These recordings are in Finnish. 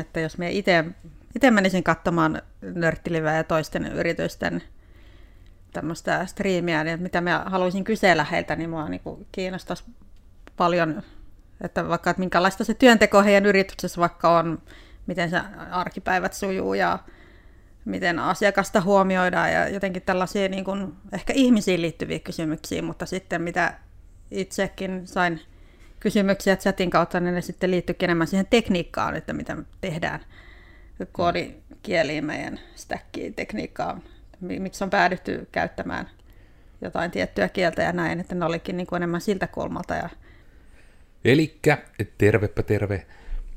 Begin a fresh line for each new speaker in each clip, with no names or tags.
että jos me itse, menisin katsomaan nörttiliveä ja toisten yritysten tämmöistä striimiä, niin mitä mä haluaisin kysellä heiltä, niin mua niin kiinnostaisi paljon, että vaikka että minkälaista se työnteko heidän yrityksessä vaikka on, miten se arkipäivät sujuu ja miten asiakasta huomioidaan ja jotenkin tällaisia niin kuin, ehkä ihmisiin liittyviä kysymyksiä, mutta sitten mitä itsekin sain kysymyksiä chatin kautta, niin ne sitten liittyykin enemmän siihen tekniikkaan, että mitä me tehdään koodikieliin meidän stackiin tekniikkaan, miksi on päädytty käyttämään jotain tiettyä kieltä ja näin, että ne olikin niin kuin enemmän siltä kulmalta. Ja...
Elikkä, tervepä terve.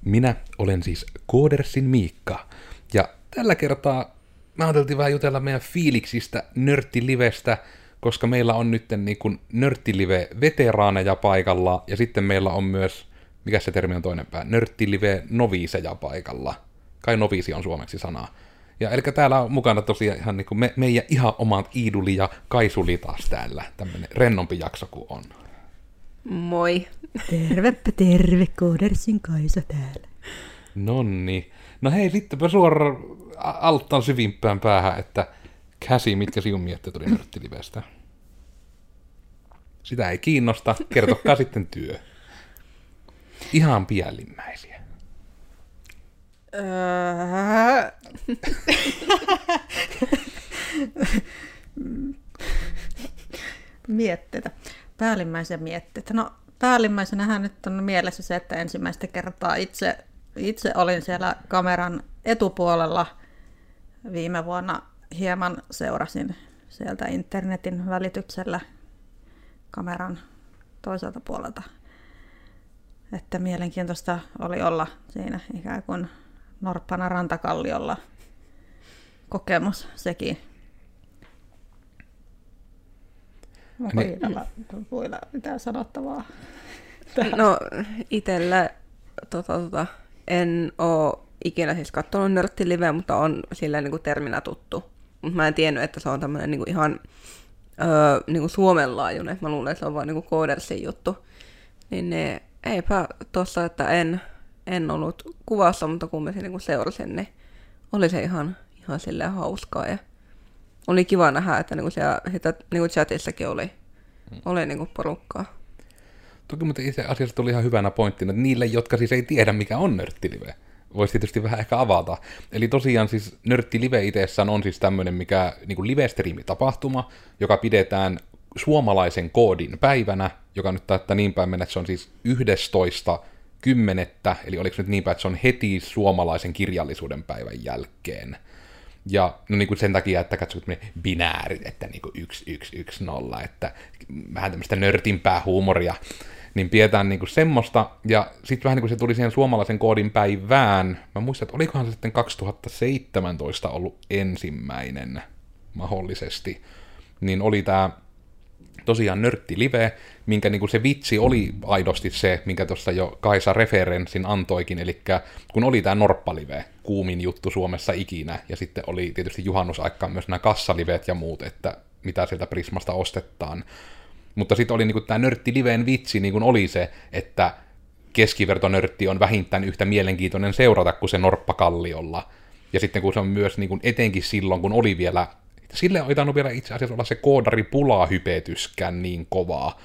Minä olen siis Koodersin Miikka. Ja tällä kertaa mä ajateltiin vähän jutella meidän fiiliksistä nörttilivestä, koska meillä on nyt niin kuin nörttilive-veteraaneja paikalla, ja sitten meillä on myös, mikä se termi on toinen pää, nörttilive-noviiseja paikalla. Kai noviisi on suomeksi sana. Ja eli täällä on mukana tosiaan ihan niin kuin me, meidän ihan omat Iiduli ja Kaisuli taas täällä. Tämmöinen rennompi jakso kuin on.
Moi.
Tervepä terve, Koodersin Kaisa täällä.
Nonni. No hei, sittenpä suoraan alttaan syvimpään päähän, että käsi, mitkä sinun mietteet tuli nörttilivestä? Sitä ei kiinnosta, kertokaa sitten työ. Ihan piellimmäisiä. Öö...
mietteitä. Päällimmäisiä mietteitä. No päällimmäisenähän nyt on mielessä se, että ensimmäistä kertaa itse, itse olin siellä kameran etupuolella viime vuonna hieman seurasin sieltä internetin välityksellä kameran toiselta puolelta. Että mielenkiintoista oli olla siinä ikään kuin Norppana rantakalliolla kokemus sekin. Onko niin. Iidalla mitään sanottavaa?
No itsellä tota, tota, en ole ikinä siis katsonut nörttiliveä, mutta on sillä niin kuin terminä tuttu. Mutta mä en tiennyt, että se on tämmöinen niin ihan öö, niin kuin Suomen laajuinen. Mä luulen, että se on vain niin Koodersin juttu. Niin ne, eipä tossa, että en, en ollut kuvassa, mutta kun mä niin kuin seurasin, niin oli se ihan, ihan silleen hauskaa. Ja oli kiva nähdä, että niin kuin siellä, sitä, niin kuin chatissakin oli, mm. oli niin kuin porukkaa.
Toki mutta itse asiassa tuli ihan hyvänä pointtina, että niille, jotka siis ei tiedä, mikä on nörttilive, voisi tietysti vähän ehkä avata. Eli tosiaan siis Nörtti Live itsessään on siis tämmöinen mikä niin live tapahtuma joka pidetään suomalaisen koodin päivänä, joka nyt taittaa niin päin mennä, että se on siis 11 kymmenettä, eli oliko nyt niin päin, että se on heti suomalaisen kirjallisuuden päivän jälkeen. Ja no niin kuin sen takia, että katsot binäärit, että niin kuin 1110, että vähän tämmöistä nörtimpää huumoria niin pidetään niinku semmoista, ja sitten vähän niin kuin se tuli siihen suomalaisen koodin päivään, mä muistan, että olikohan se sitten 2017 ollut ensimmäinen mahdollisesti, niin oli tämä tosiaan Nörtti Live, minkä niin kuin se vitsi oli aidosti se, minkä tuossa jo Kaisa referenssin antoikin, eli kun oli tämä Norppalive, kuumin juttu Suomessa ikinä, ja sitten oli tietysti juhannusaikaan myös nämä kassaliveet ja muut, että mitä sieltä Prismasta ostetaan, mutta sitten oli niinku tämä nörtti liveen vitsi niin oli se, että keskivertonörtti on vähintään yhtä mielenkiintoinen seurata kuin se norppakalliolla. Ja sitten kun se on myös niin kuin etenkin silloin, kun oli vielä, sille ei tainnut vielä itse asiassa olla se koodari pulahypetyskään niin kovaa,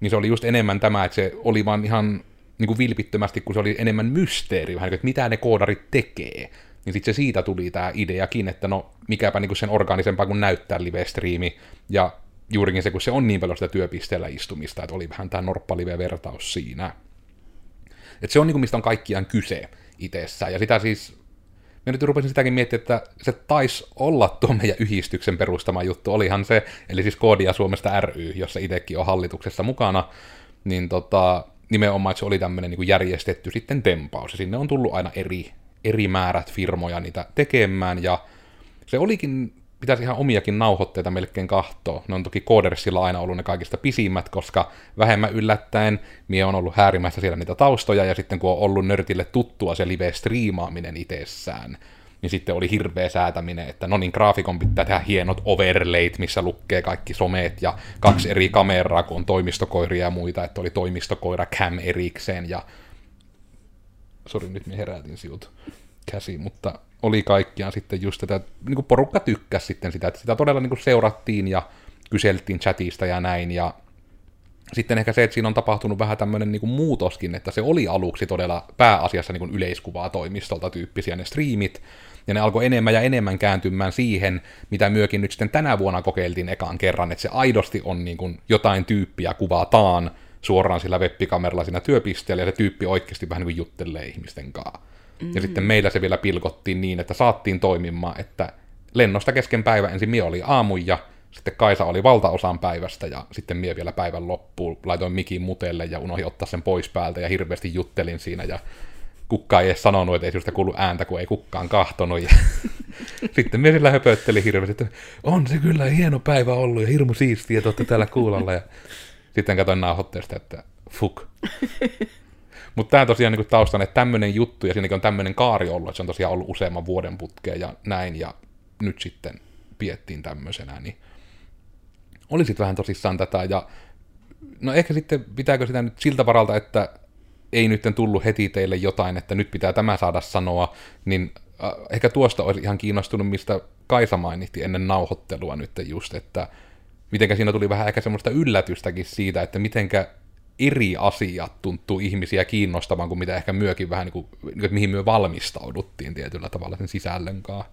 niin se oli just enemmän tämä, että se oli vaan ihan niin kuin vilpittömästi, kun se oli enemmän mysteeri, vähän niin kuin, että mitä ne koodarit tekee. Niin sitten se siitä tuli tämä ideakin, että no mikäpä niin kuin sen organisempaa kuin näyttää live-striimi, ja juurikin se, kun se on niin paljon sitä työpisteellä istumista, että oli vähän tämä norppalive-vertaus siinä. Että se on niin kuin, mistä on kaikkiaan kyse itsessään, ja sitä siis Mä nyt rupesin sitäkin miettimään, että se taisi olla tuo meidän yhdistyksen perustama juttu, olihan se, eli siis Koodia Suomesta ry, jossa itsekin on hallituksessa mukana, niin tota, nimenomaan, se oli tämmöinen niin järjestetty sitten tempaus, ja sinne on tullut aina eri, eri määrät firmoja niitä tekemään, ja se olikin pitäisi ihan omiakin nauhoitteita melkein kahtoa. Ne on toki Codersilla aina ollut ne kaikista pisimmät, koska vähemmän yllättäen mie on ollut häärimässä siellä niitä taustoja, ja sitten kun on ollut nörtille tuttua se live-striimaaminen itsessään, niin sitten oli hirveä säätäminen, että no niin, graafikon pitää tehdä hienot overlayt, missä lukee kaikki someet ja kaksi eri kameraa, kun on toimistokoiria ja muita, että oli toimistokoira cam erikseen ja... Sori, nyt me herätin siltä. käsi, mutta oli kaikkiaan sitten just tätä, niin kuin porukka tykkäsi sitten sitä, että sitä todella niin kuin seurattiin ja kyseltiin chatista ja näin, ja sitten ehkä se, että siinä on tapahtunut vähän tämmöinen niin kuin muutoskin, että se oli aluksi todella pääasiassa niin kuin yleiskuvaa toimistolta tyyppisiä ne striimit, ja ne alkoi enemmän ja enemmän kääntymään siihen, mitä myökin nyt sitten tänä vuonna kokeiltiin ekaan kerran, että se aidosti on niin kuin jotain tyyppiä kuvataan suoraan sillä webbikameralla siinä työpisteellä, ja se tyyppi oikeasti vähän niin kuin juttelee ihmisten kanssa. Mm-hmm. Ja sitten meillä se vielä pilkottiin niin, että saattiin toimimaan, että lennosta kesken päivä ensin mie oli aamu ja sitten Kaisa oli valtaosan päivästä ja sitten mie vielä päivän loppuun laitoin mikin mutelle ja unohdin ottaa sen pois päältä ja hirveästi juttelin siinä ja kukaan ei edes sanonut, että ei sinusta kuulu ääntä, kun ei kukaan kahtonut. Ja sitten mie sillä höpötteli hirveästi, että on se kyllä hieno päivä ollut ja hirmu siistiä, että olette täällä kuulalla. Ja sitten katsoin nauhoitteesta, että fuk. Mutta tämä tosiaan niin taustan, että tämmöinen juttu ja siinäkin on tämmöinen kaari ollut, että se on tosiaan ollut useamman vuoden putkeen ja näin, ja nyt sitten piettiin tämmöisenä, niin oli sitten vähän tosissaan tätä, ja no ehkä sitten pitääkö sitä nyt siltä varalta, että ei nyt tullut heti teille jotain, että nyt pitää tämä saada sanoa, niin äh, ehkä tuosta olisi ihan kiinnostunut, mistä Kaisa mainitti ennen nauhoittelua nyt just, että mitenkä siinä tuli vähän ehkä semmoista yllätystäkin siitä, että mitenkä eri asiat tuntuu ihmisiä kiinnostavan kuin mitä ehkä myökin vähän niin kuin, että mihin myö valmistauduttiin tietyllä tavalla sen sisällön kanssa.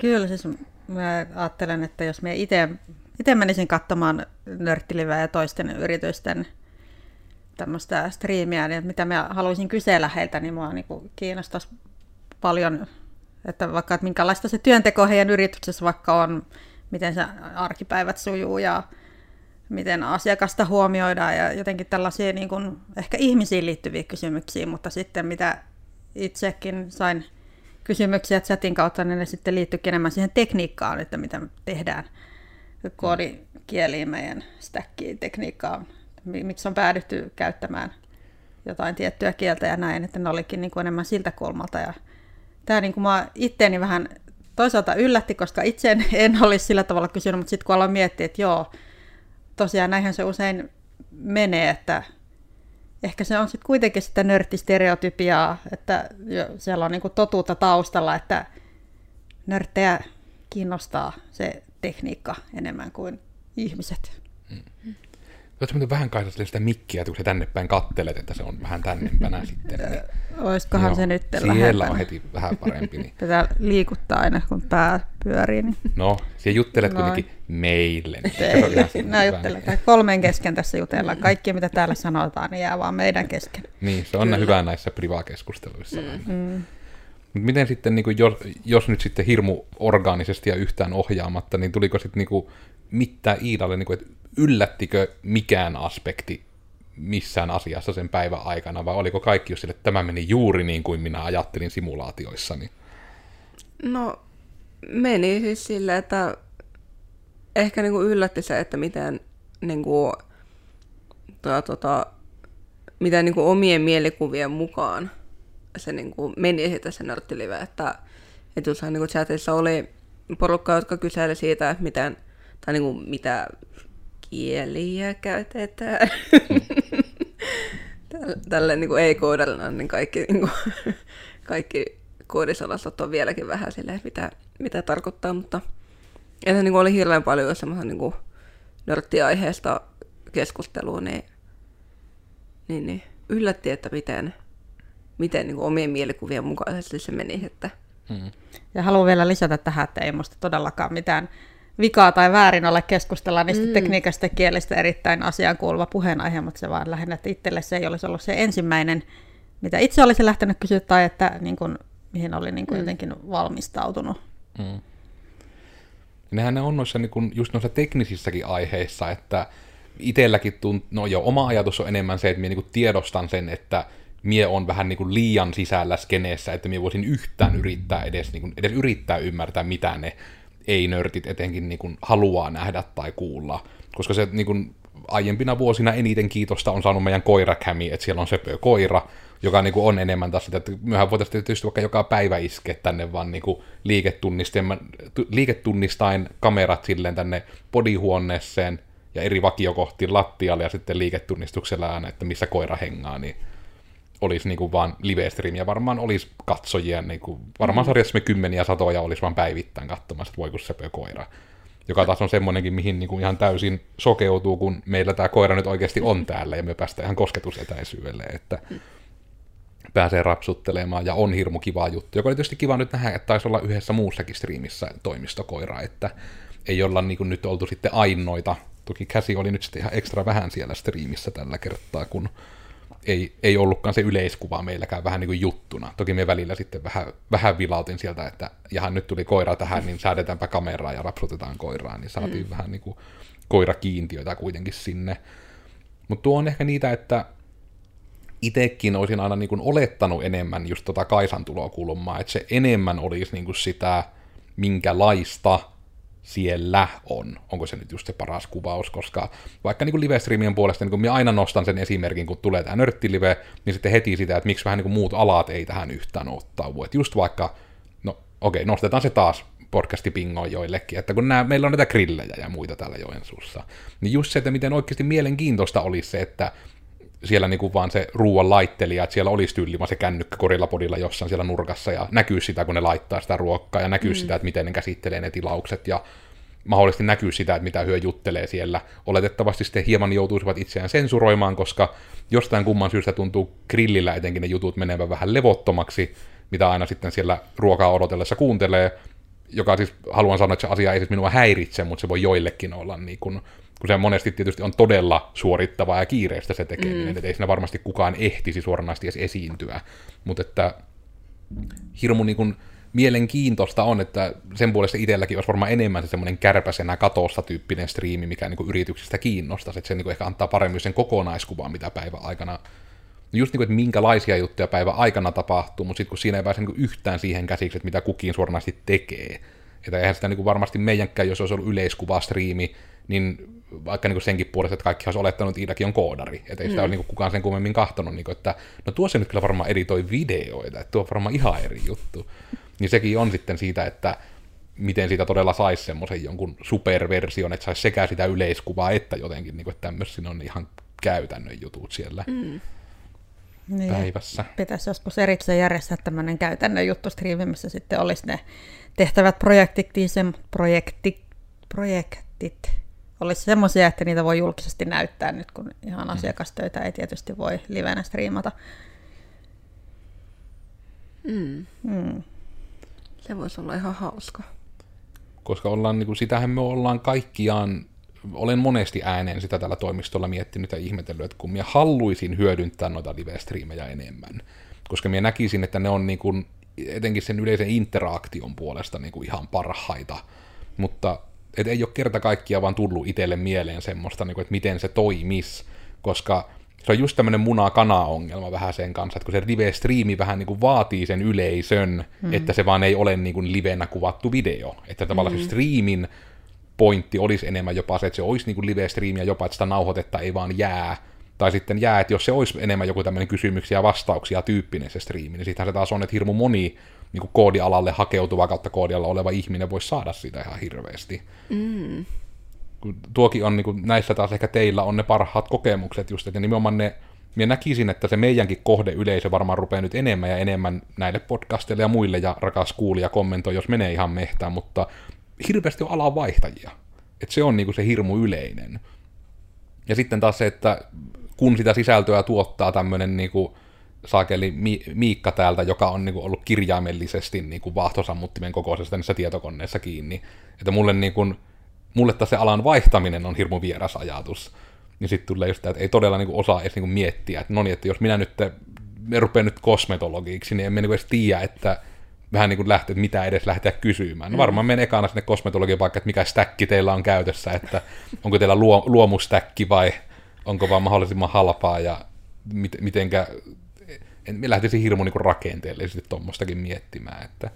Kyllä, siis mä ajattelen, että jos me itse menisin katsomaan nörttiliveä ja toisten yritysten tämmöistä striimiä, niin mitä mä haluaisin kysellä heiltä, niin mua niin kiinnostaisi paljon, että vaikka että minkälaista se työnteko heidän yrityksessä vaikka on, miten se arkipäivät sujuu ja miten asiakasta huomioidaan ja jotenkin tällaisia niin kuin, ehkä ihmisiin liittyviä kysymyksiä, mutta sitten mitä itsekin sain kysymyksiä chatin kautta, niin ne sitten liittyykin enemmän siihen tekniikkaan, että mitä me tehdään koodikieliin meidän stackiin tekniikkaan, miksi on päädytty käyttämään jotain tiettyä kieltä ja näin, että ne olikin niin kuin enemmän siltä kulmalta. Ja tämä niin kuin mä itteeni vähän toisaalta yllätti, koska itse en, en olisi sillä tavalla kysynyt, mutta sitten kun aloin miettiä, että joo, tosiaan näinhän se usein menee, että ehkä se on sitten kuitenkin sitä nörttistereotypiaa, että siellä on niinku totuutta taustalla, että nörttejä kiinnostaa se tekniikka enemmän kuin ihmiset. Mm.
Oletko vähän kaisata sitä mikkiä, kun se tänne päin kattelet, että se on vähän tännempänä sitten. Niin...
Olisikohan Joo, se nyt
Siellä on heti vähän parempi. Niin...
Tätä liikuttaa aina, kun pää pyörii. Niin...
No, siellä juttelet Noin. kuitenkin meille.
Niin no juttelen. Kolmen kesken tässä jutellaan. Kaikki, mitä täällä sanotaan, niin jää vaan meidän kesken.
Niin, se on Kyllä. hyvä näissä privakeskusteluissa. Mm. Mm. Miten sitten, niin kuin, jos, jos nyt sitten hirmu orgaanisesti ja yhtään ohjaamatta, niin tuliko sitten niin kuin, mitään Iidalle, niin kuin, että yllättikö mikään aspekti missään asiassa sen päivän aikana, vai oliko kaikki just sille, että tämä meni juuri niin kuin minä ajattelin simulaatioissani?
No, meni siis sille, että ehkä niin kuin yllätti se, että miten niin kuin, tota, tota, miten niin kuin omien mielikuvien mukaan se niin kuin meni sitten se nörttilive, että, että jossain niin kuin chatissa oli porukka, jotka kyseli siitä, että miten, tai niin kuin, mitä kieliä käytetään. Tällä niin ei-koodarina, niin kaikki, niin kuin, kaikki koodisalastot on vieläkin vähän silleen, mitä, mitä tarkoittaa, mutta että niin kuin oli hirveän paljon semmoista niin kuin nörttiaiheesta keskustelua, niin, niin, niin yllätti, että miten, miten niin kuin omien mielikuvien mukaisesti se meni. Että...
Hmm. Ja haluan vielä lisätä tähän, että ei musta todellakaan mitään vikaa tai väärin ole keskustella niistä mm. tekniikasta ja kielestä erittäin asiaan kuuluva puheenaihe, mutta se vaan lähinnä, että itselle se ei olisi ollut se ensimmäinen, mitä itse olisin lähtenyt kysyä tai että niin kuin, mihin oli niin kuin mm. jotenkin valmistautunut. Mm.
Nehän ne on noissa niin kuin, just noissa teknisissäkin aiheissa, että itselläkin tunt, no jo oma ajatus on enemmän se, että minä niin tiedostan sen, että mie on vähän niin kuin liian sisällä skeneessä, että minä voisin yhtään yrittää edes, niin kuin, edes yrittää ymmärtää, mitä ne ei-nörtit etenkin niin kuin haluaa nähdä tai kuulla. Koska se niin kuin, aiempina vuosina eniten kiitosta on saanut meidän koirakämi, että siellä on söpö koira, joka niin kuin on enemmän taas sitä, että myöhän voitaisiin tietysti vaikka joka päivä iskeä tänne vaan niin kuin liiketunnistain kamerat silleen tänne podihuoneeseen ja eri vakiokohtiin lattialle ja sitten liiketunnistuksella aina, että missä koira hengaa, niin olisi niin kuin vaan live ja varmaan olisi katsojia, niin kuin, varmaan mm. sarjassa me kymmeniä satoja olisi vaan päivittäin katsomassa, että voi kun sepö koira. Joka taas on semmoinenkin, mihin niin kuin ihan täysin sokeutuu, kun meillä tämä koira nyt oikeasti on täällä ja me päästään ihan kosketusetäisyydelle, että mm. Pääsee rapsuttelemaan ja on hirmu kiva juttu. Joka oli tietysti kiva nyt nähdä, että taisi olla yhdessä muussakin striimissä toimistokoira, että ei olla niin nyt oltu sitten ainoita. Toki käsi oli nyt sitten ihan ekstra vähän siellä striimissä tällä kertaa, kun ei, ei ollutkaan se yleiskuva meilläkään vähän niin kuin juttuna. Toki me välillä sitten vähän, vähän vilautin sieltä, että jahan nyt tuli koira tähän, niin säädetäänpä kameraa ja rapsutetaan koiraa, niin saatiin mm. vähän niin kuin koirakiintiöitä kuitenkin sinne. Mutta tuo on ehkä niitä, että itsekin olisin aina niin kuin olettanut enemmän just tota Kaisan tulokulmaa, että se enemmän olisi niin kuin sitä, minkälaista siellä on. Onko se nyt just se paras kuvaus, koska vaikka niin live-streamien puolesta, niin kun minä aina nostan sen esimerkin, kun tulee tämä nörttilive, niin sitten heti sitä, että miksi vähän niin kuin muut alat ei tähän yhtään ottaudu. Että just vaikka, no okei, nostetaan se taas podcasti pingoon joillekin, että kun nämä, meillä on näitä grillejä ja muita täällä Joensuussa, niin just se, että miten oikeasti mielenkiintoista olisi se, että siellä niinku vaan se ruoan laittelija, että siellä olisi tyyli se kännykkä korillapodilla jossain siellä nurkassa ja näkyy sitä, kun ne laittaa sitä ruokkaa ja näkyy mm. sitä, että miten ne käsittelee ne tilaukset ja mahdollisesti näkyy sitä, että mitä hyö juttelee siellä. Oletettavasti sitten hieman joutuisivat itseään sensuroimaan, koska jostain kumman syystä tuntuu grillillä etenkin ne jutut menevän vähän levottomaksi, mitä aina sitten siellä ruokaa odotellessa kuuntelee, joka siis haluan sanoa, että se asia ei siis minua häiritse, mutta se voi joillekin olla niin kuin kun se monesti tietysti on todella suorittavaa ja kiireistä se tekeminen, mm. että ei siinä varmasti kukaan ehtisi suoranaisesti edes esiintyä, mutta että hirmu niin kuin mielenkiintoista on, että sen puolesta itselläkin olisi varmaan enemmän se semmoinen kärpäsenä katossa tyyppinen striimi, mikä niin kuin yrityksistä kiinnostaisi, että se niin kuin ehkä antaa paremmin sen kokonaiskuvan, mitä päivän aikana just niin kuin, että minkälaisia juttuja päivän aikana tapahtuu, mutta sitten kun siinä ei pääse niin yhtään siihen käsiksi, että mitä kukin suoranaisesti tekee. Että eihän sitä niin kuin varmasti meidänkään, jos olisi ollut yleiskuva striimi, niin vaikka niin senkin puolesta, että kaikki olisi olettanut, että Iidakin on koodari, että ei sitä mm. ole niin kukaan sen kummemmin kahtonut, niin kuin, että no tuossa nyt kyllä varmaan editoi videoita, että tuo on varmaan ihan eri juttu. Niin sekin on sitten siitä, että miten siitä todella saisi semmoisen jonkun superversion, että saisi sekä sitä yleiskuvaa että jotenkin, niin kuin, että tämmöisiä on ihan käytännön jutut siellä mm. niin, päivässä.
Pitäisi joskus erikseen järjestää tämmöinen käytännön juttu striimi, missä sitten olisi ne tehtävät projektit, projekti, projektit olisi semmoisia, että niitä voi julkisesti näyttää nyt, kun ihan mm. asiakastöitä ei tietysti voi livenä striimata.
Mm. Mm. Se voisi olla ihan hauska.
Koska ollaan, niin kuin, sitähän me ollaan kaikkiaan, olen monesti ääneen sitä tällä toimistolla miettinyt ja ihmetellyt, että kun minä haluaisin hyödyntää noita live-striimejä enemmän, koska minä näkisin, että ne on niin kuin, etenkin sen yleisen interaktion puolesta niin kuin ihan parhaita, mutta et ei ole kerta kaikkia vaan tullut itselle mieleen semmoista, niin kuin, että miten se toimis, koska se on just tämmöinen muna-kana-ongelma vähän sen kanssa, että kun se live-striimi vähän niin kuin vaatii sen yleisön, mm. että se vaan ei ole niin kuin livenä kuvattu video. Että tavallaan mm. se striimin pointti olisi enemmän jopa se, että se olisi niin kuin live-striimiä jopa, että sitä nauhoitetta ei vaan jää. Tai sitten jää, että jos se olisi enemmän joku tämmöinen kysymyksiä ja vastauksia tyyppinen se striimi, niin sittenhän se taas on, että hirmu moni niin kuin koodialalle hakeutuva kautta koodialla oleva ihminen voi saada sitä ihan hirveästi. Mm. Tuokin on niin kuin, näissä taas ehkä teillä on ne parhaat kokemukset just, että nimenomaan ne, minä näkisin, että se meidänkin kohdeyleisö varmaan rupeaa nyt enemmän ja enemmän näille podcasteille ja muille, ja rakas kuulija kommentoi, jos menee ihan mehtään, mutta hirveästi on alan vaihtajia. Että se on niin kuin se hirmu yleinen. Ja sitten taas se, että kun sitä sisältöä tuottaa tämmöinen niin kuin saakeli Miikka täältä, joka on niinku ollut kirjaimellisesti niinku vaahtosammuttimen kokoisesta niissä tietokoneissa kiinni. Että mulle, niinku, mulle se alan vaihtaminen on hirmu vieras ajatus. Niin sitten tulee just tämä, että ei todella niinku osaa edes niinku miettiä, että no niin, että jos minä nyt me rupean nyt kosmetologiksi, niin emme niinku edes tiedä, että vähän niin kuin lähtee, että mitä edes lähteä kysymään. No varmaan menen ekana sinne kosmetologiin vaikka, että mikä stäkki teillä on käytössä, että onko teillä luo, luomustäkki vai onko vaan mahdollisimman halpaa ja mit, mitenkä en, lähtisi hirmu niin rakenteellisesti tuommoistakin miettimään, että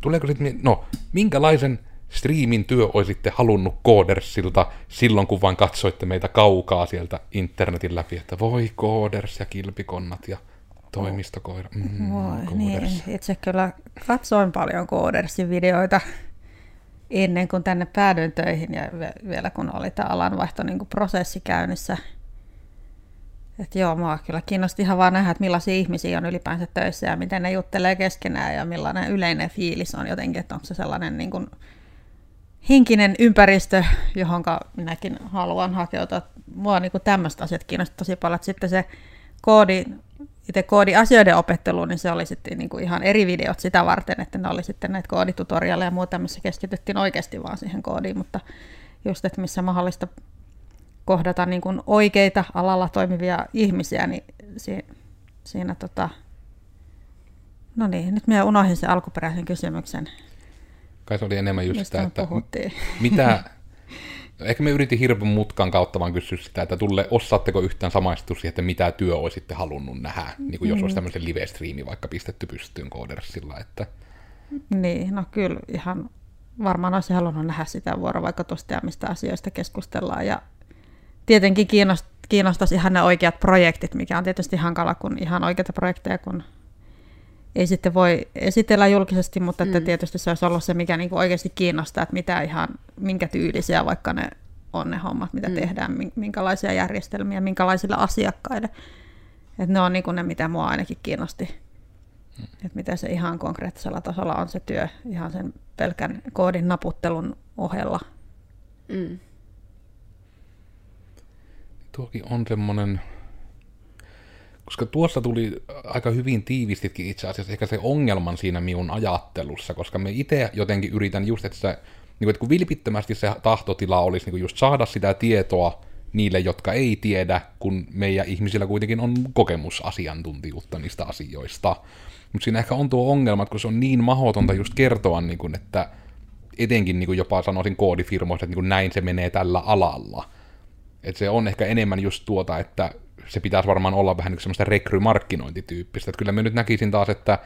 tuleeko sitten, no, minkälaisen striimin työ olisitte halunnut Koodersilta silloin, kun vain katsoitte meitä kaukaa sieltä internetin läpi, että voi Kooders ja kilpikonnat ja toimistokoira.
Mm, voi, niin. Itse kyllä katsoin paljon Koodersin videoita ennen kuin tänne päädyin töihin ja vielä kun oli tämä alanvaihto niin prosessi käynnissä – että joo, mua kyllä kiinnosti ihan vaan nähdä, että millaisia ihmisiä on ylipäänsä töissä ja miten ne juttelee keskenään ja millainen yleinen fiilis on jotenkin, että onko se sellainen niin kuin henkinen ympäristö, johon minäkin haluan hakeutua. Mua niin tämmöistä asiat kiinnostaa tosi paljon, että sitten se koodi, itse koodiasioiden opettelu, niin se oli sitten niin kuin ihan eri videot sitä varten, että ne oli sitten näitä kooditutoriaaleja ja muuta, missä keskityttiin oikeasti vaan siihen koodiin, mutta just, että missä mahdollista kohdata niin kuin oikeita alalla toimivia ihmisiä, niin si- siinä tota... No niin, nyt minä unohdin sen alkuperäisen kysymyksen.
Kai se oli enemmän just sitä, että puhuttiin? mitä, ehkä me yritin hirveän mutkan kautta vaan kysyä sitä, että tulle, osaatteko yhtään samaistua siihen, että mitä työ olisitte halunnut nähdä, niin kuin jos mm. olisi tämmöisen live-striimi vaikka pistetty pystyyn koodersilla, että...
Niin, no kyllä ihan varmaan olisi halunnut nähdä sitä vuorovaikutusta ja mistä asioista keskustellaan ja tietenkin kiinnostaisi ihan ne oikeat projektit, mikä on tietysti hankala, kun ihan oikeita projekteja, kun ei sitten voi esitellä julkisesti, mutta että mm. tietysti se olisi ollut se, mikä niin kuin oikeasti kiinnostaa, että mitä ihan, minkä tyylisiä vaikka ne on ne hommat, mitä mm. tehdään, minkälaisia järjestelmiä, minkälaisille asiakkaille. Että ne on niin kuin ne, mitä mua ainakin kiinnosti. Mm. Että mitä se ihan konkreettisella tasolla on se työ, ihan sen pelkän koodin naputtelun ohella. Mm
tuokin on semmoinen, koska tuossa tuli aika hyvin tiivistitkin itse asiassa ehkä se ongelman siinä minun ajattelussa, koska me itse jotenkin yritän just, että, se, niin että kun vilpittömästi se tahtotila olisi niin kuin just saada sitä tietoa niille, jotka ei tiedä, kun meidän ihmisillä kuitenkin on kokemusasiantuntijuutta niistä asioista. Mutta siinä ehkä on tuo ongelma, että kun se on niin mahdotonta just kertoa, niin kuin, että etenkin niin kuin jopa sanoisin koodifirmoissa, että niin kuin näin se menee tällä alalla, että se on ehkä enemmän just tuota, että se pitäisi varmaan olla vähän niin semmoista rekrymarkkinointityyppistä. Että kyllä mä nyt näkisin taas, että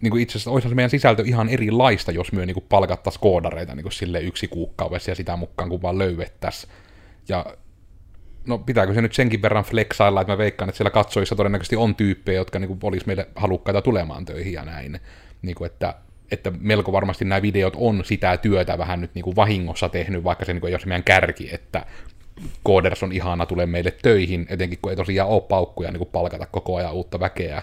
niin kuin itse asiassa olisi meidän sisältö ihan erilaista, jos me niin palkattaisiin koodareita niin sille yksi kuukaudessa ja sitä mukaan kun vaan löydettäisiin. Ja no pitääkö se nyt senkin verran flexailla, että mä veikkaan, että siellä katsojissa todennäköisesti on tyyppejä, jotka niin kuin, olisi meille halukkaita tulemaan töihin ja näin. Niin kuin, että, että melko varmasti nämä videot on sitä työtä vähän nyt niin kuin vahingossa tehnyt, vaikka se niin kuin ei ole se meidän kärki, että kooders on ihana, tulee meille töihin, etenkin kun ei tosiaan ole paukkuja niin kuin palkata koko ajan uutta väkeä.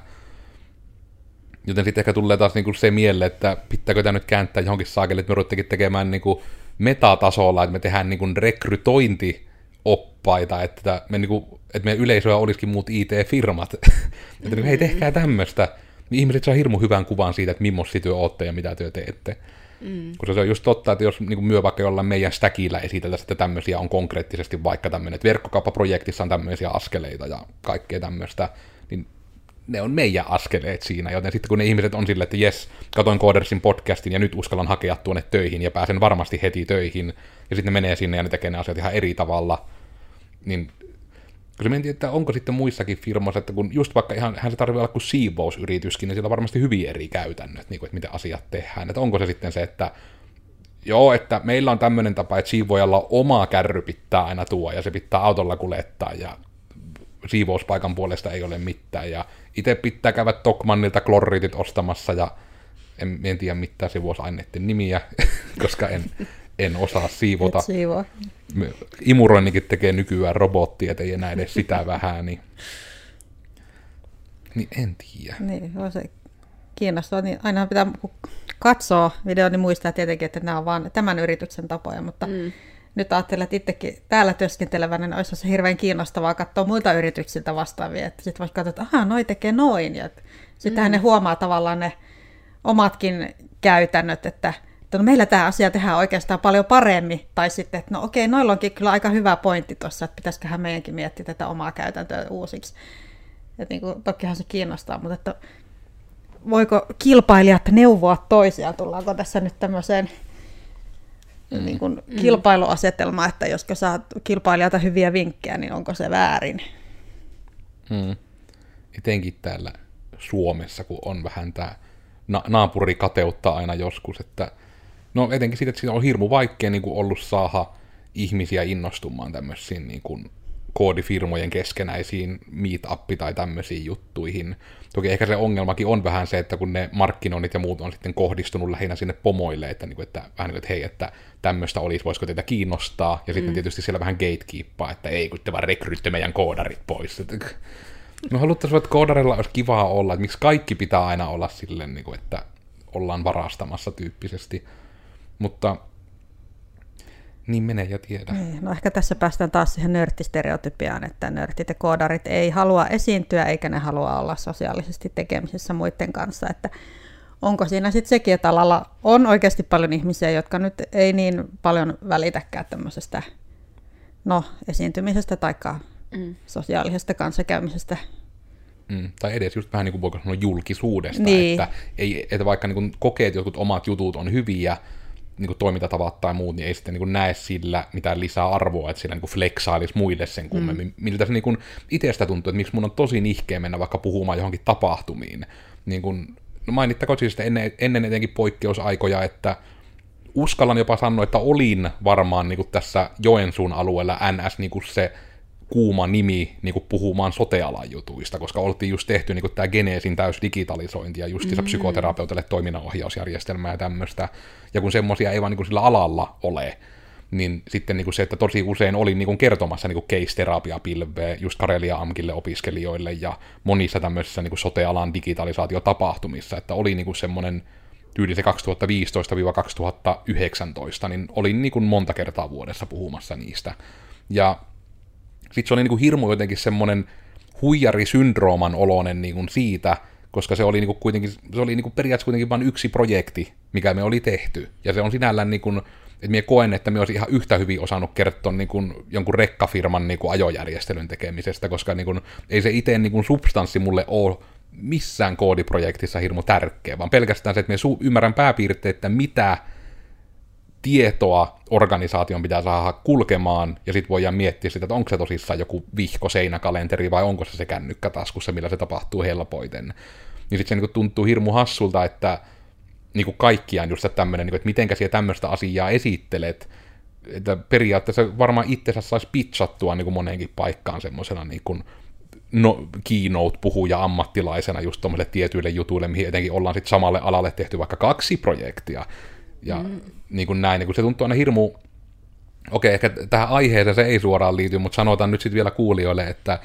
Joten sitten ehkä tulee taas niin kuin se mieleen, että pitääkö tämä nyt kääntää johonkin saakelle, että me ruvettekin tekemään niin kuin metatasolla, että me tehdään niin kuin rekrytointioppaita, että, me niin kuin, että meidän yleisöä olisikin muut IT-firmat. että niin, hei, tehkää tämmöistä. Ihmiset saa hirmu hyvän kuvan siitä, että millaisia työ olette ja mitä työ teette. Mm. Koska se on just totta, että jos niin myö vaikka jollain meidän stäkillä esitellä, että tämmöisiä on konkreettisesti vaikka tämmöinen, että verkkokauppaprojektissa on tämmöisiä askeleita ja kaikkea tämmöistä, niin ne on meidän askeleet siinä, joten sitten kun ne ihmiset on silleen, että jes, katoin Codersin podcastin ja nyt uskallan hakea tuonne töihin ja pääsen varmasti heti töihin, ja sitten ne menee sinne ja ne tekee ne asiat ihan eri tavalla, niin koska mä en tiedä, että onko sitten muissakin firmoissa, että kun just vaikka ihan, hän se tarvitsee olla kuin siivousyrityskin, niin sillä on varmasti hyvin eri käytännöt, niin kuin, että miten asiat tehdään. Että onko se sitten se, että joo, että meillä on tämmöinen tapa, että siivoojalla oma kärry pitää aina tuo, ja se pitää autolla kuljettaa, ja siivouspaikan puolesta ei ole mitään, ja itse pitää käydä Tokmannilta klorriitit ostamassa, ja en, en tiedä mitään siivousaineiden nimiä, koska en, en osaa siivota. Et siivoa. Imuroinnikin tekee nykyään robotti, ettei enää edes sitä vähän, niin, niin en tiedä.
Niin, on se kiinnostavaa. Niin aina pitää katsoa video, niin muistaa tietenkin, että nämä on vain tämän yrityksen tapoja, mutta mm. nyt ajattelen, että itsekin täällä työskentelevänä niin olisi se hirveän kiinnostavaa katsoa muilta yrityksiltä vastaavia, että sitten vaikka katsoa, että ahaa, noi tekee noin, ja sittenhän mm. ne huomaa tavallaan ne omatkin käytännöt, että että no meillä tämä asia tehdään oikeastaan paljon paremmin, tai sitten, että no okei, noilla onkin kyllä aika hyvä pointti tuossa, että pitäisiköhän meidänkin miettiä tätä omaa käytäntöä uusiksi. Että niin kuin, tokihan se kiinnostaa, mutta että voiko kilpailijat neuvoa toisiaan, tullaanko tässä nyt tämmöiseen mm. niin kuin mm. kilpailuasetelma, että josko saat kilpailijalta hyviä vinkkejä, niin onko se väärin?
Mm. Etenkin täällä Suomessa, kun on vähän tämä na- naapuri kateuttaa aina joskus, että No etenkin siitä, että siinä on hirmu vaikea niin kuin ollut saada ihmisiä innostumaan tämmöisiin niin kuin koodifirmojen keskenäisiin meet-appi tai tämmöisiin juttuihin. Toki ehkä se ongelmakin on vähän se, että kun ne markkinoinnit ja muut on sitten kohdistunut lähinnä sinne pomoille, että, niin kuin, että vähän niin kuin, että hei, että tämmöistä olisi, voisiko teitä kiinnostaa, ja sitten mm. tietysti siellä vähän gatekeeppaa, että ei, kun te vaan rekryytte meidän koodarit pois. No haluttaisiin, että koodarilla olisi kivaa olla, että miksi kaikki pitää aina olla silleen, niin kuin, että ollaan varastamassa tyyppisesti. Mutta niin menee ja tiedä.
Niin, no ehkä tässä päästään taas siihen nörttistereotypiaan, että nörtit ja koodarit ei halua esiintyä eikä ne halua olla sosiaalisesti tekemisissä muiden kanssa. Että onko siinä sitten sekin, että alalla on oikeasti paljon ihmisiä, jotka nyt ei niin paljon välitäkään tämmöisestä no, esiintymisestä tai mm. sosiaalisesta kanssakäymisestä.
Mm, tai edes just vähän niin kuin voiko sanoa julkisuudesta, niin. että, ei, että vaikka niin kuin kokee, että jotkut omat jutut on hyviä, niin kuin toimintatavat tai muut, niin ei sitten niin kuin näe sillä mitään lisää arvoa, että sillä niin kuin flexailisi muille sen kummemmin. Mm. Miltä se niin kuin itsestä tuntuu, että miksi mun on tosi nihkeä mennä vaikka puhumaan johonkin tapahtumiin. Niin kuin, no mainittakoon siis ennen, ennen etenkin poikkeusaikoja, että uskallan jopa sanoa, että olin varmaan niin kuin tässä Joensuun alueella NS niin kuin se kuuma nimi niin kuin puhumaan sotealan jutuista, koska oltiin just tehty niin tämä Geneesin täys digitalisointi ja just mm-hmm. psykoterapeutille toiminnanohjausjärjestelmää ja tämmöistä. Ja kun semmoisia ei vaan niin kuin sillä alalla ole, niin sitten niin kuin se, että tosi usein olin niin kuin kertomassa niin case-terapiapilveä just Karelia Amkille opiskelijoille ja monissa tämmöisissä niin kuin sote-alan digitalisaatiotapahtumissa, että oli niin kuin semmoinen tyyli se 2015-2019, niin olin niin kuin monta kertaa vuodessa puhumassa niistä. Ja sitten se oli niin kuin hirmu jotenkin semmoinen huijarisyndrooman oloinen niin kuin siitä, koska se oli niin kuin kuitenkin, se oli niin kuin periaatteessa kuitenkin vain yksi projekti, mikä me oli tehty. Ja se on sinällään niin kuin, että minä koen, että me olisi ihan yhtä hyvin osannut kertoa niin kuin jonkun rekkafirman niin kuin ajojärjestelyn tekemisestä, koska niin kuin, ei se itse niin kuin substanssi mulle ole missään koodiprojektissa hirmu tärkeä, vaan pelkästään se, että me su- ymmärrän pääpiirteet, että mitä tietoa organisaation pitää saada kulkemaan, ja sitten voidaan miettiä sitä, että onko se tosissaan joku vihko seinäkalenteri, vai onko se se kännykkä taskussa, millä se tapahtuu helpoiten. Niin sitten se niin tuntuu hirmu hassulta, että niin kuin kaikkiaan just tämmöinen, niin että mitenkä siellä tämmöistä asiaa esittelet, että periaatteessa varmaan itsensä saisi pitchattua niin kuin moneenkin paikkaan semmoisena niin kuin no, keynote-puhuja ammattilaisena just tuommoille tietyille jutuille, mihin etenkin ollaan sitten samalle alalle tehty vaikka kaksi projektia. Ja mm. niin kuin näin, niin kuin se tuntuu aina hirmu... Okei, ehkä tähän aiheeseen se ei suoraan liity, mutta sanotaan nyt sitten vielä kuulijoille, että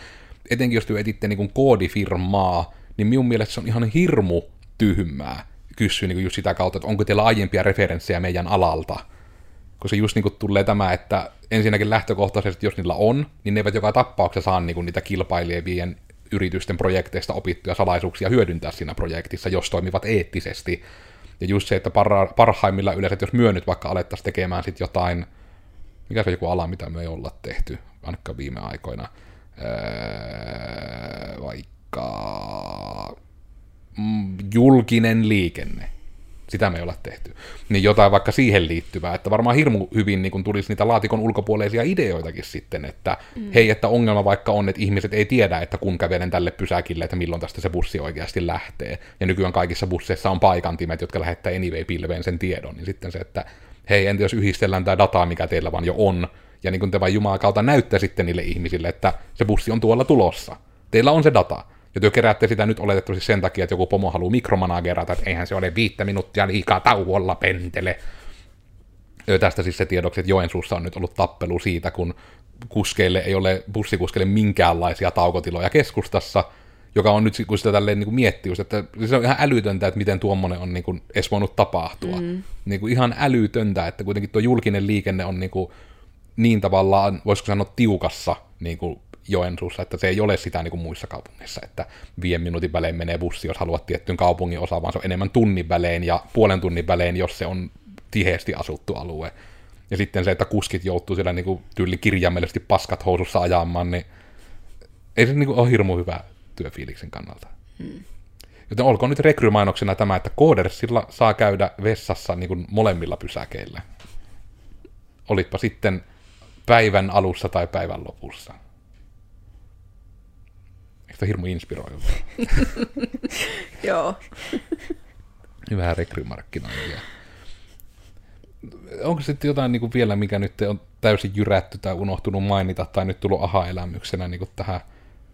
etenkin jos te etitte niin kuin koodifirmaa, niin minun mielestä se on ihan hirmu tyhmää kysyä niin kuin just sitä kautta, että onko teillä aiempia referenssejä meidän alalta. Koska just niin kuin tulee tämä, että ensinnäkin lähtökohtaisesti, jos niillä on, niin ne eivät joka tapauksessa saa niin kuin niitä kilpailijavien yritysten projekteista opittuja salaisuuksia hyödyntää siinä projektissa, jos toimivat eettisesti. Ja just se, että parha, parhaimmilla yleensä, että jos myö nyt vaikka alettaisiin tekemään sitten jotain, mikä se on joku ala, mitä me ei olla tehty, ainakaan viime aikoina, öö, vaikka mm, julkinen liikenne, sitä me ei olla tehty. Niin jotain vaikka siihen liittyvää, että varmaan hirmu hyvin niin kun tulisi niitä laatikon ulkopuolisia ideoitakin sitten, että mm. hei, että ongelma vaikka on, että ihmiset ei tiedä, että kun kävelen tälle pysäkille, että milloin tästä se bussi oikeasti lähtee. Ja nykyään kaikissa busseissa on paikantimet, jotka lähettää anyway-pilveen sen tiedon. Niin sitten se, että hei, entä jos yhdistellään tämä dataa, mikä teillä vaan jo on, ja niin kun te vain Jumalan kautta näyttää sitten niille ihmisille, että se bussi on tuolla tulossa. Teillä on se data. Ja te keräätte sitä nyt oletettavasti sen takia, että joku pomo haluaa mikromanagerata, että eihän se ole viittä minuuttia liikaa tauolla pentele. Ja tästä siis se tiedoksi, että Joensuussa on nyt ollut tappelu siitä, kun kuskeille ei ole bussikuskeille minkäänlaisia taukotiloja keskustassa, joka on nyt, kun sitä tälleen niin kuin miettii, että se on ihan älytöntä, että miten tuommoinen on niin kuin edes voinut tapahtua. Mm. Niin kuin ihan älytöntä, että kuitenkin tuo julkinen liikenne on niin, kuin niin tavallaan, voisiko sanoa, tiukassa niin kuin Joensuussa, että se ei ole sitä niin kuin muissa kaupungeissa, että viiden minuutin välein menee bussi, jos haluat tiettyyn kaupungin osa, vaan se on enemmän tunnin välein ja puolen tunnin välein, jos se on tiheesti asuttu alue. Ja sitten se, että kuskit joutuu siellä niin kuin tyyli kirjaimellisesti paskat housussa ajamaan, niin ei se niin kuin ole hirmu hyvä työfiiliksen kannalta. Hmm. Joten olkoon nyt rekrymainoksena tämä, että Koodersilla saa käydä vessassa niin kuin molemmilla pysäkeillä. Olitpa sitten päivän alussa tai päivän lopussa. Sitä hirmu inspiroiva.
Joo.
Vähän rekrymarkkinointia. onko sitten jotain niin kuin vielä, mikä nyt on täysin jyrätty tai unohtunut mainita, tai nyt tullut aha-elämyksenä niin kuin tähän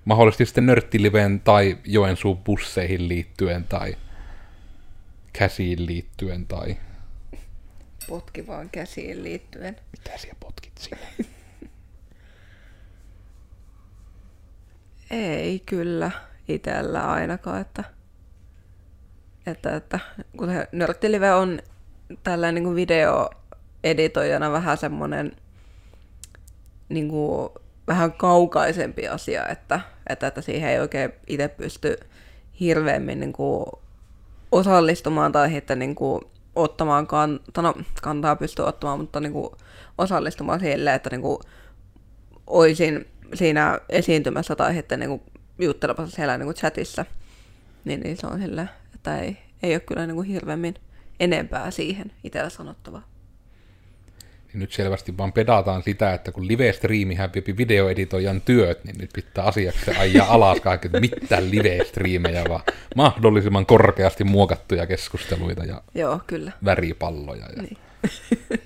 mahdollisesti sitten nörttiliveen tai Joensuun busseihin liittyen, tai käsiin liittyen, tai
Potkivaan käsiin liittyen.
mitä siellä potkit sinne?
Ei kyllä itsellä ainakaan, että, että, että kun Nörttilive on tällä niin kuin videoeditoijana vähän semmoinen niin kuin, vähän kaukaisempi asia, että, että, että siihen ei oikein itse pysty hirveämmin niin kuin, osallistumaan tai sitten niin kuin, ottamaan kantaa, no kantaa pystyy ottamaan, mutta niin kuin, osallistumaan sille, että niin kuin, oisin siinä esiintymässä tai sitten niin kuin, juttelemassa siellä niin kuin chatissa, niin, niin se on sillä, että ei, ei ole kyllä niin kuin hirveämmin enempää siihen itsellä sanottavaa.
Niin nyt selvästi vaan pedataan sitä, että kun live-striimihän viepi videoeditoijan työt, niin nyt pitää asiaksi ajaa alas kaikki, että mitään live-striimejä, vaan mahdollisimman korkeasti muokattuja keskusteluita ja
Joo, kyllä.
väripalloja. Ja...
Niin.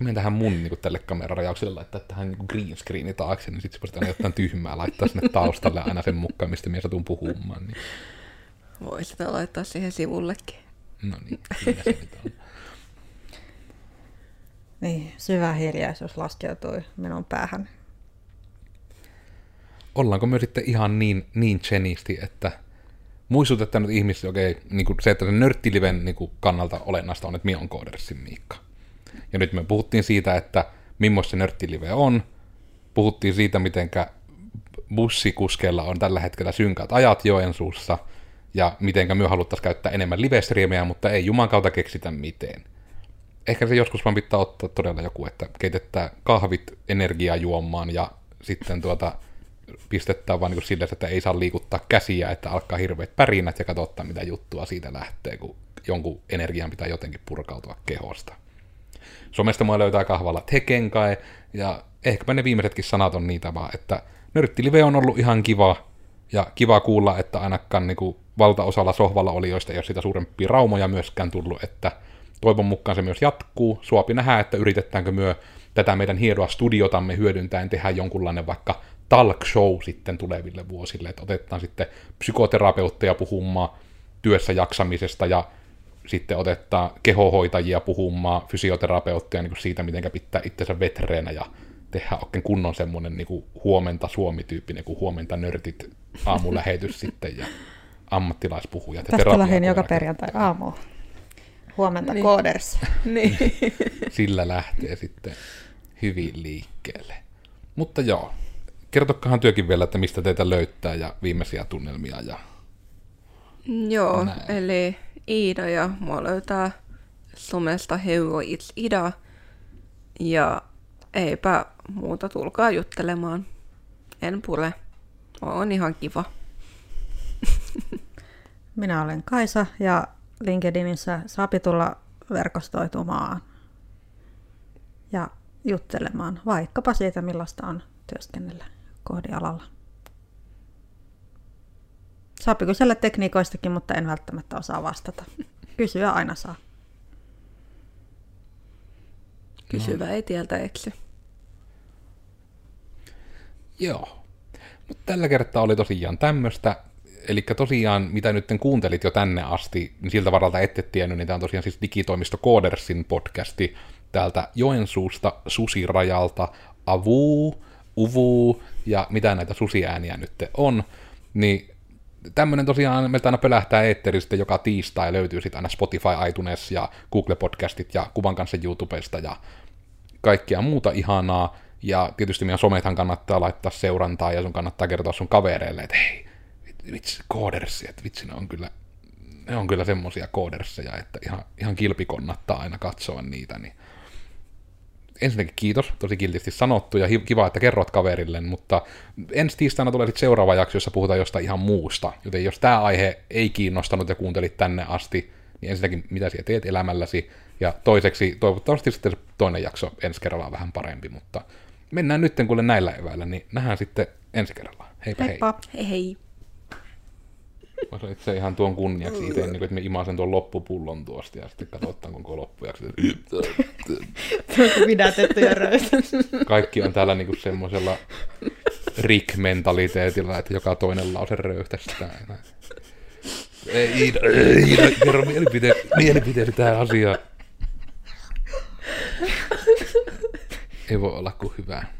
Menen tähän mun niin tälle kamerarajaukselle laittaa tähän niin green screeni taakse, niin sitten se voisi aina jotain tyhmää laittaa sinne taustalle aina sen mukaan, mistä minä satun puhumaan. Niin...
Voi sitä laittaa siihen sivullekin.
No niin, siinä se nyt on.
Niin, syvä hiljaisuus laskeutui minun päähän.
Ollaanko me sitten ihan niin, niin chenisti, että muistutetaan nyt ihmisiä, okei, niin kuin se, että se nörttiliven niin kuin kannalta olennaista on, että minä on koodersin Miikka. Ja nyt me puhuttiin siitä, että millaista se nörttilive on, puhuttiin siitä, mitenkä bussikuskeilla on tällä hetkellä synkät ajat Joensuussa, ja mitenkä me haluttaisiin käyttää enemmän live mutta ei juman kautta keksitä miten. Ehkä se joskus vaan pitää ottaa todella joku, että keitetään kahvit energiajuomaan ja sitten tuota pistetään vaan niin sille, että ei saa liikuttaa käsiä, että alkaa hirveät pärinät ja katsotaan mitä juttua siitä lähtee, kun jonkun energian pitää jotenkin purkautua kehosta. Somesta mua löytää kahvalla Tekenkai, ja ehkäpä ne viimeisetkin sanat on niitä vaan, että nörttilive on ollut ihan kiva, ja kiva kuulla, että ainakaan niin kuin valtaosalla sohvalla olijoista ei ole sitä suurempia raumoja myöskään tullut, että toivon mukaan se myös jatkuu. Suopi nähdä, että yritetäänkö myö tätä meidän hienoa studiotamme hyödyntäen tehdä jonkunlainen vaikka talk show sitten tuleville vuosille, että otetaan sitten psykoterapeutteja puhumaan työssä jaksamisesta ja sitten otetaan kehohoitajia puhumaan, fysioterapeutteja niin kuin siitä, miten pitää itsensä vetreenä ja tehdä oikein kunnon semmoinen niin kuin huomenta Suomi-tyyppinen, kuin huomenta nörtit aamulähetys sitten ja ammattilaispuhujat. Ja
Tästä lähdin joka perjantai aamu. Huomenta
Niin.
niin. kooders.
Niin.
Sillä lähtee sitten hyvin liikkeelle. Mutta joo, kertokahan työkin vielä, että mistä teitä löytää ja viimeisiä tunnelmia. Ja...
Joo,
Näin.
eli Iida ja mua löytää somesta Hero It's Ida. Ja eipä muuta, tulkaa juttelemaan. En pure. On ihan kiva.
Minä olen Kaisa ja LinkedInissä saapi tulla verkostoitumaan ja juttelemaan vaikkapa siitä, millaista on työskennellä koodialalla. Saapi kysellä tekniikoistakin, mutta en välttämättä osaa vastata. Kysyä aina saa.
Kysyvä ei tieltä eksy.
Joo. Mutta tällä kertaa oli tosiaan tämmöistä. Eli tosiaan, mitä nyt kuuntelit jo tänne asti, niin siltä varalta ette tiennyt, niin tämä on tosiaan siis digitoimisto Koodersin podcasti täältä Joensuusta, Susirajalta, Avuu, Uvuu ja mitä näitä susiääniä nyt on. Niin tämmöinen tosiaan meiltä aina pölähtää eetteristä joka tiistai, löytyy sitten aina Spotify, iTunes ja Google Podcastit ja kuvan kanssa YouTubesta ja kaikkea muuta ihanaa. Ja tietysti meidän somethan kannattaa laittaa seurantaa ja sun kannattaa kertoa sun kavereille, että hei, vitsi, koodersi, että vitsi, ne on kyllä, ne on kyllä semmosia kooderseja, että ihan, ihan kilpi kannattaa aina katsoa niitä, niin ensinnäkin kiitos, tosi kiltisti sanottu ja kiva, että kerrot kaverille, mutta ensi tiistaina tulee sitten seuraava jakso, jossa puhutaan jostain ihan muusta. Joten jos tämä aihe ei kiinnostanut ja kuuntelit tänne asti, niin ensinnäkin mitä siellä teet elämälläsi, ja toiseksi toivottavasti sitten toinen jakso ensi kerralla on vähän parempi, mutta mennään nyt kuule näillä eväillä, niin nähdään sitten ensi kerralla. Heipä hei.
Heippa!
Hei hei.
Mä sanoin itse ihan tuon kunniaksi itse, niin kuin, että me imasen tuon loppupullon tuosta ja sitten katsotaan koko loppujakso.
Pidätetty ja
kaikki on täällä niinku semmoisella Rick-mentaliteetilla, että joka toinen lause röyhtästään. Ei, Iida, ei, Iida, kerro mielipiteesi, mielipiteesi tähän asiaan. Ei voi olla kuin hyvää.